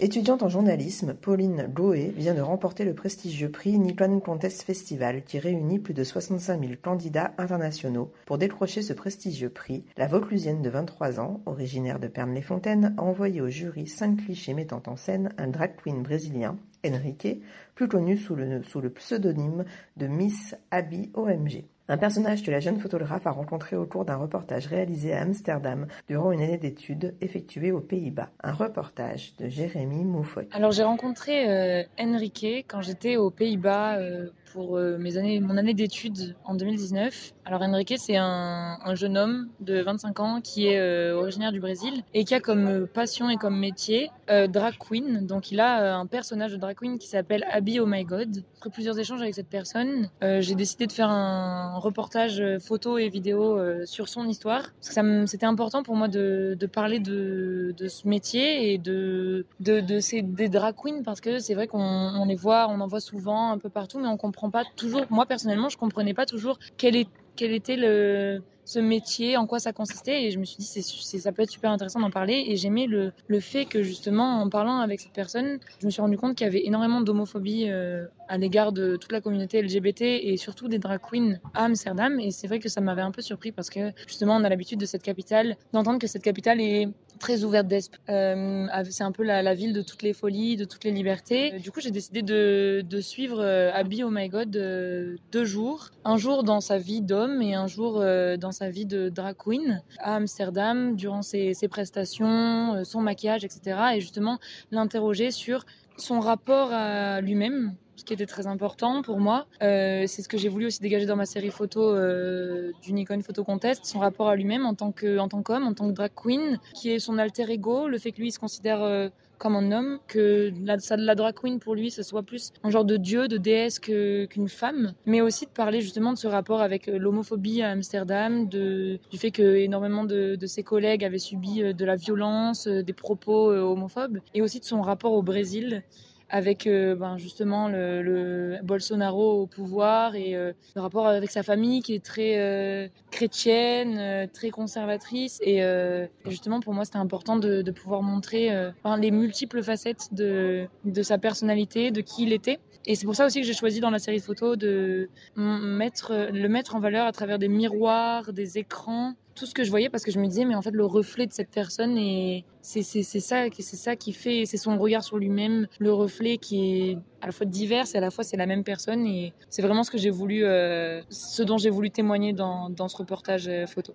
Étudiante en journalisme, Pauline Loé vient de remporter le prestigieux prix Nippon Contest Festival qui réunit plus de 65 000 candidats internationaux. Pour décrocher ce prestigieux prix, la Vauclusienne de 23 ans, originaire de Pernes-les-Fontaines, a envoyé au jury cinq clichés mettant en scène un drag queen brésilien, Enrique, plus connu sous le, pseudonyme de Miss Abby OMG. Un personnage que la jeune photographe a rencontré au cours d'un reportage réalisé à Amsterdam durant une année d'études effectuée aux Pays-Bas. Un reportage de Jérémy Mouffoy. Alors j'ai rencontré euh, Enrique quand j'étais aux Pays-Bas euh, pour euh, mes années, mon année d'études en 2019. Alors Enrique, c'est un, un, jeune homme de 25 ans qui est euh, originaire du Brésil et qui a comme passion et comme métier euh, drag queen. Donc il a un personnage de drag queen qui s'appelle Abby Oh My God. Après plusieurs échanges avec cette personne, j'ai décidé de faire un reportage photo et vidéo sur son histoire. Parce que c'était important pour moi de, de parler de, de, ce métier et de, de, de ces, des drag queens parce que c'est vrai qu'on on les voit, on en voit souvent un peu partout, mais on comprend pas toujours, moi personnellement, je comprenais pas toujours quel, était ce métier, en quoi ça consistait. Et je me suis dit, ça peut être super intéressant d'en parler. Et j'aimais le, le fait que justement, en parlant avec cette personne, je me suis rendu compte qu'il y avait énormément d'homophobie euh, à l'égard de toute la communauté LGBT et surtout des drag queens à Amsterdam. Et c'est vrai que ça m'avait un peu surpris parce que justement, on a l'habitude de cette capitale, d'entendre que cette capitale est très ouverte d'esprit. Euh, c'est un peu la, ville de toutes les folies, de toutes les libertés. Euh, du coup, j'ai décidé de, suivre euh, Abby Oh My God deux jours. Un jour dans sa vie d'homme et un jour dans sa vie de drag queen à Amsterdam, durant ses, prestations, son maquillage, etc. Et justement, l'interroger sur son rapport à lui-même, ce qui était très important pour moi. Euh, c'est ce que j'ai voulu aussi dégager dans ma série photo euh, du Nikon Photo Contest, son rapport à lui-même en tant que en tant qu'homme, en tant que drag queen, qui est son alter ego, le fait que lui il se considère euh, comme un homme, que la, la drag queen pour lui ce soit plus un genre de dieu, de déesse qu'une femme, mais aussi de parler justement de ce rapport avec l'homophobie à Amsterdam, du fait que énormément de ses collègues avaient subi de la violence, des propos homophobes, et aussi de son rapport au Brésil avec euh, ben, justement le, Bolsonaro au pouvoir et euh, le rapport avec sa famille qui est très euh, chrétienne, très conservatrice. Et, justement, pour moi, c'était important de, pouvoir montrer les multiples facettes de, de sa personnalité, de qui il était. Et c'est pour ça aussi que j'ai choisi dans la série de photos de mettre, le mettre en valeur à travers des miroirs, des écrans, tout ce que je voyais parce que je me disais mais en fait le reflet de cette personne et c'est ça c'est ça qui fait c'est son regard sur lui-même le reflet qui est à la fois divers et à la fois c'est la même personne et c'est vraiment ce que j'ai voulu euh, ce dont j'ai voulu témoigner dans dans ce reportage photo.